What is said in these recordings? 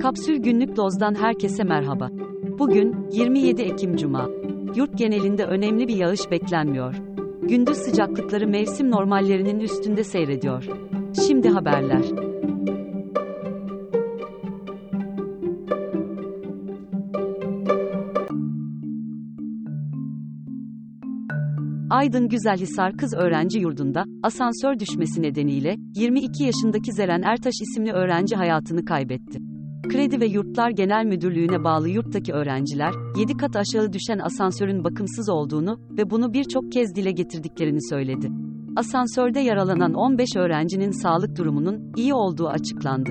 Kapsül Günlük Doz'dan herkese merhaba. Bugün 27 Ekim Cuma. Yurt genelinde önemli bir yağış beklenmiyor. Gündüz sıcaklıkları mevsim normallerinin üstünde seyrediyor. Şimdi haberler. Aydın Güzelhisar Kız Öğrenci Yurdu'nda asansör düşmesi nedeniyle 22 yaşındaki Zeren Ertaş isimli öğrenci hayatını kaybetti. Kredi ve Yurtlar Genel Müdürlüğü'ne bağlı yurttaki öğrenciler, 7 kat aşağı düşen asansörün bakımsız olduğunu ve bunu birçok kez dile getirdiklerini söyledi. Asansörde yaralanan 15 öğrencinin sağlık durumunun iyi olduğu açıklandı.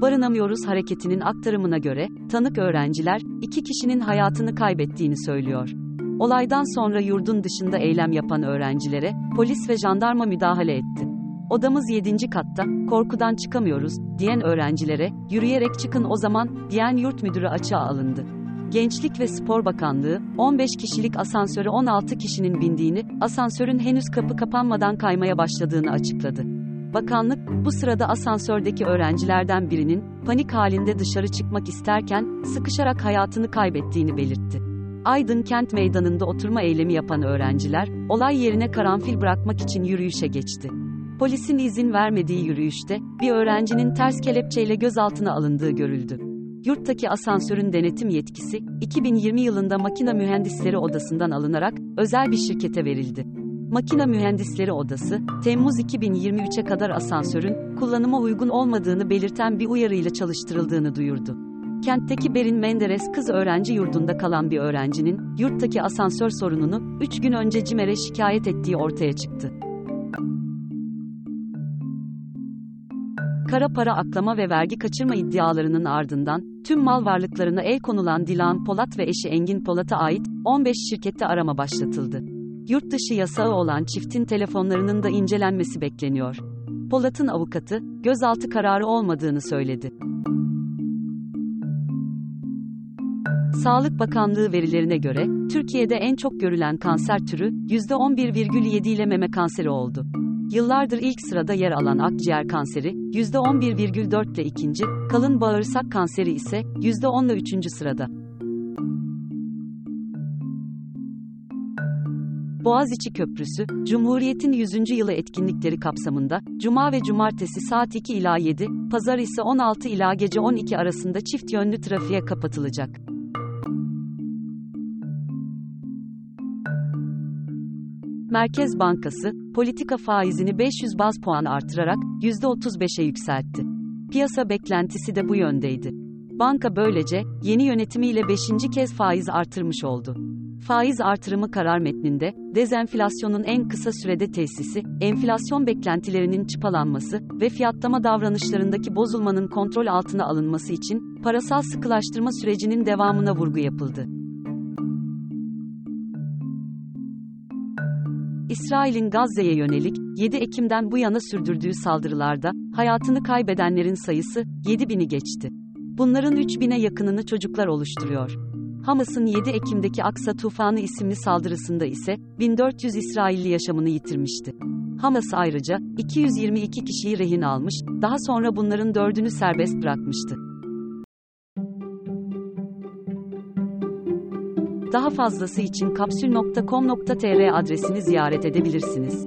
Barınamıyoruz hareketinin aktarımına göre, tanık öğrenciler, iki kişinin hayatını kaybettiğini söylüyor. Olaydan sonra yurdun dışında eylem yapan öğrencilere, polis ve jandarma müdahale etti. Odamız 7. katta, korkudan çıkamıyoruz, diyen öğrencilere, yürüyerek çıkın o zaman, diyen yurt müdürü açığa alındı. Gençlik ve Spor Bakanlığı, 15 kişilik asansöre 16 kişinin bindiğini, asansörün henüz kapı kapanmadan kaymaya başladığını açıkladı. Bakanlık, bu sırada asansördeki öğrencilerden birinin, panik halinde dışarı çıkmak isterken, sıkışarak hayatını kaybettiğini belirtti. Aydın Kent Meydanı'nda oturma eylemi yapan öğrenciler, olay yerine karanfil bırakmak için yürüyüşe geçti. Polisin izin vermediği yürüyüşte, bir öğrencinin ters kelepçeyle gözaltına alındığı görüldü. Yurttaki asansörün denetim yetkisi, 2020 yılında Makina Mühendisleri Odası'ndan alınarak, özel bir şirkete verildi. Makina Mühendisleri Odası, Temmuz 2023'e kadar asansörün, kullanıma uygun olmadığını belirten bir uyarıyla çalıştırıldığını duyurdu. Kentteki Berin Menderes Kız Öğrenci Yurdu'nda kalan bir öğrencinin, yurttaki asansör sorununu, 3 gün önce CİMER'e şikayet ettiği ortaya çıktı. Kara para aklama ve vergi kaçırma iddialarının ardından, tüm mal varlıklarına el konulan Dilan Polat ve eşi Engin Polat'a ait, 15 şirkette arama başlatıldı. Yurt dışı yasağı olan çiftin telefonlarının da incelenmesi bekleniyor. Polat'ın avukatı, gözaltı kararı olmadığını söyledi. Sağlık Bakanlığı verilerine göre, Türkiye'de en çok görülen kanser türü, %11,7 ile meme kanseri oldu. Yıllardır ilk sırada yer alan akciğer kanseri, %11,4 ile ikinci, kalın bağırsak kanseri ise, %10 ile üçüncü sırada. Boğaziçi Köprüsü, Cumhuriyet'in 100. yılı etkinlikleri kapsamında, Cuma ve Cumartesi saat 2 ila 7, Pazar ise 16 ila gece 12 arasında çift yönlü trafiğe kapatılacak. Merkez Bankası, politika faizini 500 baz puan artırarak %35'e yükseltti. Piyasa beklentisi de bu yöndeydi. Banka böylece, yeni yönetimiyle 5. kez faiz artırmış oldu. Faiz artırımı karar metninde, dezenflasyonun en kısa sürede tesisi, enflasyon beklentilerinin çıpalanması ve fiyatlama davranışlarındaki bozulmanın kontrol altına alınması için, parasal sıkılaştırma sürecinin devamına vurgu yapıldı. İsrail'in Gazze'ye yönelik 7 Ekim'den bu yana sürdürdüğü saldırılarda hayatını kaybedenlerin sayısı 7000'i geçti. Bunların 3000'e yakınını çocuklar oluşturuyor. Hamas'ın 7 Ekim'deki Aksa Tufanı isimli saldırısında ise 1400 İsrailli yaşamını yitirmişti. Hamas ayrıca 222 kişiyi rehin almış, daha sonra bunların dördünü serbest bırakmıştı. Daha fazlası için kapsül.com.tr adresini ziyaret edebilirsiniz.